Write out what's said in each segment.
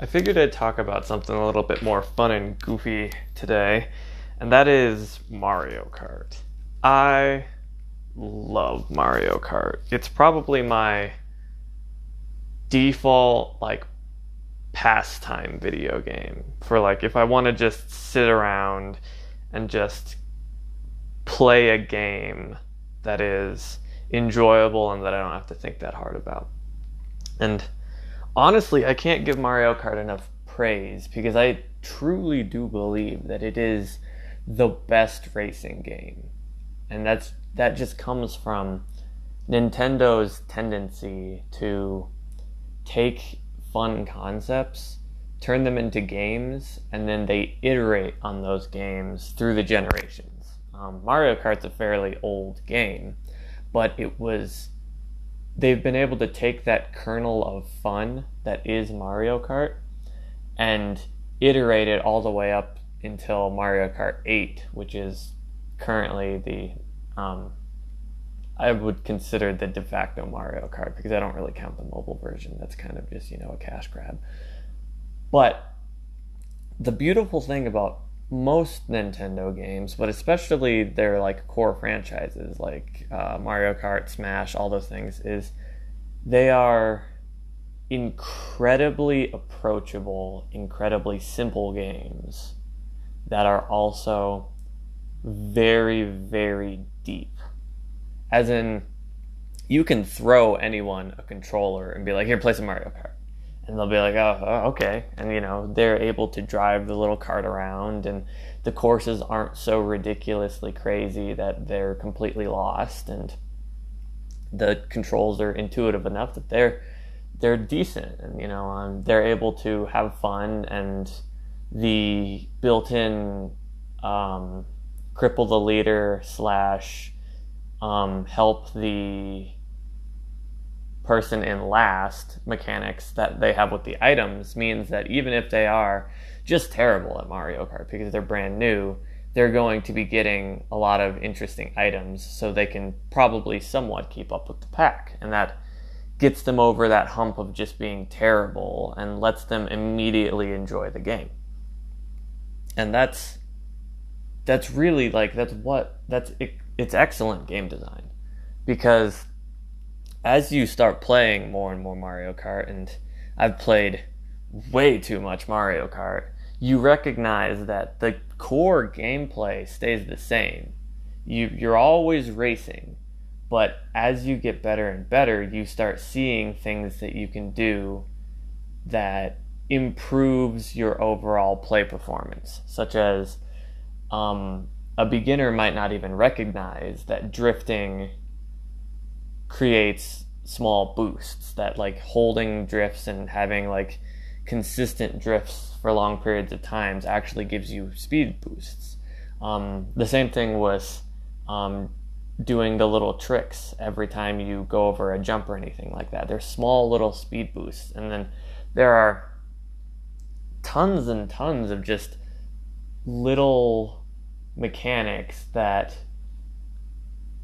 I figured I'd talk about something a little bit more fun and goofy today, and that is Mario Kart. I love Mario Kart. It's probably my default like pastime video game for like if I want to just sit around and just play a game that is enjoyable and that I don't have to think that hard about. And honestly, I can't give Mario Kart enough praise because I truly do believe that it is the best racing game. And that's that just comes from Nintendo's tendency to take fun concepts, turn them into games, and then they iterate on those games through the generations. Um, Mario Kart's a fairly old game, but it was they've been able to take that kernel of fun that is Mario Kart and iterate it all the way up until Mario Kart 8, which is currently the um, I would consider the de facto Mario Kart because I don't really count the mobile version. That's kind of just, you know, a cash grab. But the beautiful thing about most Nintendo games, but especially their like core franchises like uh, Mario Kart, Smash, all those things, is they are incredibly approachable, incredibly simple games that are also very, very deep. As in, you can throw anyone a controller and be like, here, play some Mario Kart and they'll be like, oh, oh, okay. And, you know, they're able to drive the little cart around, and the courses aren't so ridiculously crazy that they're completely lost, and the controls are intuitive enough that they're they're decent, and you know, um, they're able to have fun, and the built-in um, cripple the leader slash um, help the person in last mechanics that they have with the items means that even if they are just terrible at Mario Kart because they're brand new, they're going to be getting a lot of interesting items so they can probably somewhat keep up with the pack. And that gets them over that hump of just being terrible and lets them immediately enjoy the game. And that's that's really like that's what that's it, it's excellent game design because as you start playing more and more Mario Kart, and I've played way too much Mario Kart, you recognize that the core gameplay stays the same. You you're always racing, but as you get better and better, you start seeing things that you can do that improves your overall play performance, such as um, a beginner might not even recognize that drifting creates small boosts that like holding drifts and having like consistent drifts for long periods of times actually gives you speed boosts. Um, the same thing with um, doing the little tricks every time you go over a jump or anything like that. They're small little speed boosts, and then there are tons and tons of just little mechanics that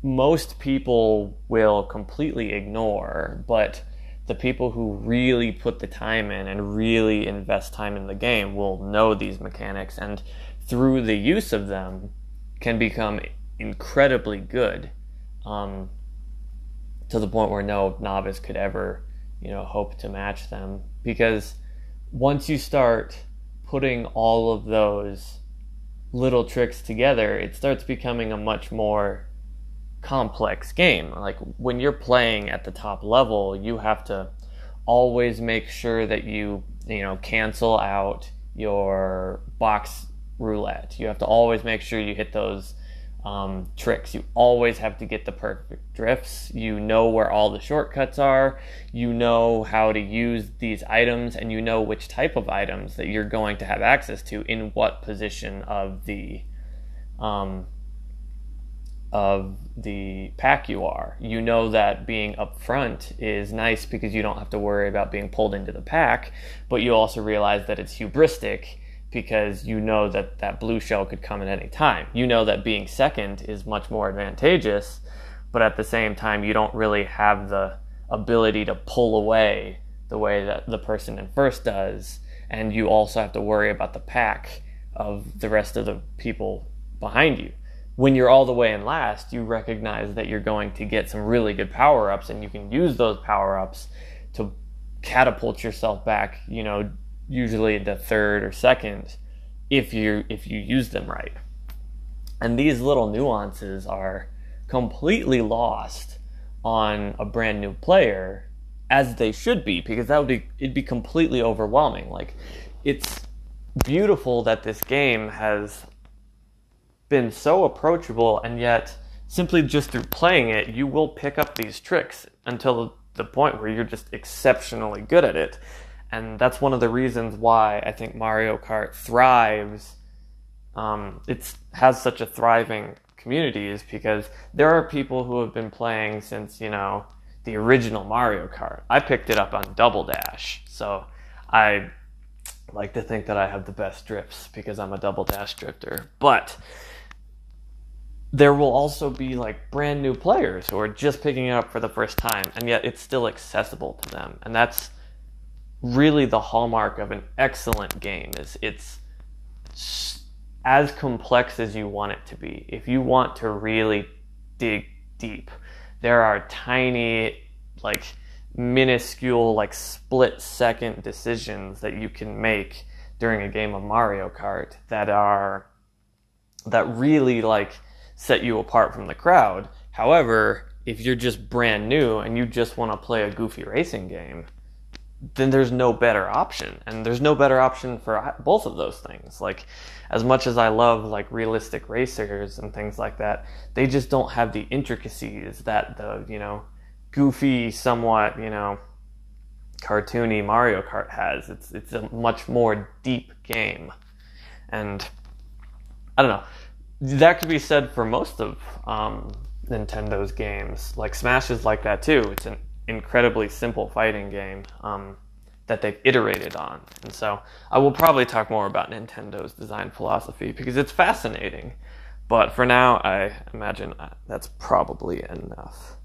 most people will completely ignore, but the people who really put the time in and really invest time in the game will know these mechanics and through the use of them can become incredibly good um, to the point where no novice could ever you know hope to match them. Because once you start putting all of those little tricks together it starts becoming a much more complex game. Like when you're playing at the top level, you have to always make sure that you, you know, cancel out your box roulette. You have to always make sure you hit those um, tricks. You always have to get the perfect drifts. You know where all the shortcuts are. You know how to use these items, and you know which type of items that you're going to have access to in what position of the um, of the pack you are. You know that being up front is nice because you don't have to worry about being pulled into the pack, but you also realize that it's hubristic because you know that that blue shell could come at any time. You know that being second is much more advantageous, but at the same time, you don't really have the ability to pull away the way that the person in first does. and you also have to worry about the pack of the rest of the people behind you. When you're all the way in last, you recognize that you're going to get some really good power ups, and you can use those power ups to catapult yourself back, you know, usually into third or second if you if you use them right. And these little nuances are completely lost on a brand new player as they should be because that would be it'd be completely overwhelming. Like it's beautiful that this game has been so approachable and yet simply just through playing it you will pick up these tricks until the point where you're just exceptionally good at it. And that's one of the reasons why I think Mario Kart thrives. Um, it has such a thriving community is because there are people who have been playing since, you know, the original Mario Kart. I picked it up on Double Dash. So I like to think that I have the best drifts because I'm a Double Dash drifter. But there will also be like brand new players who are just picking it up for the first time and yet it's still accessible to them. And that's really the hallmark of an excellent game is it's as complex as you want it to be. If you want to really dig deep there are tiny like minuscule like split second decisions that you can make during a game of Mario Kart that are that really like set you apart from the crowd. However, if you're just brand new and you just want to play a goofy racing game, then there's no better option. And there's no better option for uh, both of those things. Like, as much as I love like realistic racers and things like that, they just don't have the intricacies that the, you know, goofy, somewhat, you know, cartoony Mario Kart has. It's it's a much more deep game. And I don't know that could be said for most of um, Nintendo's games. Like Smash is like that too. It's an incredibly simple fighting game um, that they've iterated on, and so I will probably talk more about Nintendo's design philosophy because it's fascinating. But for now, I imagine uh, that's probably enough.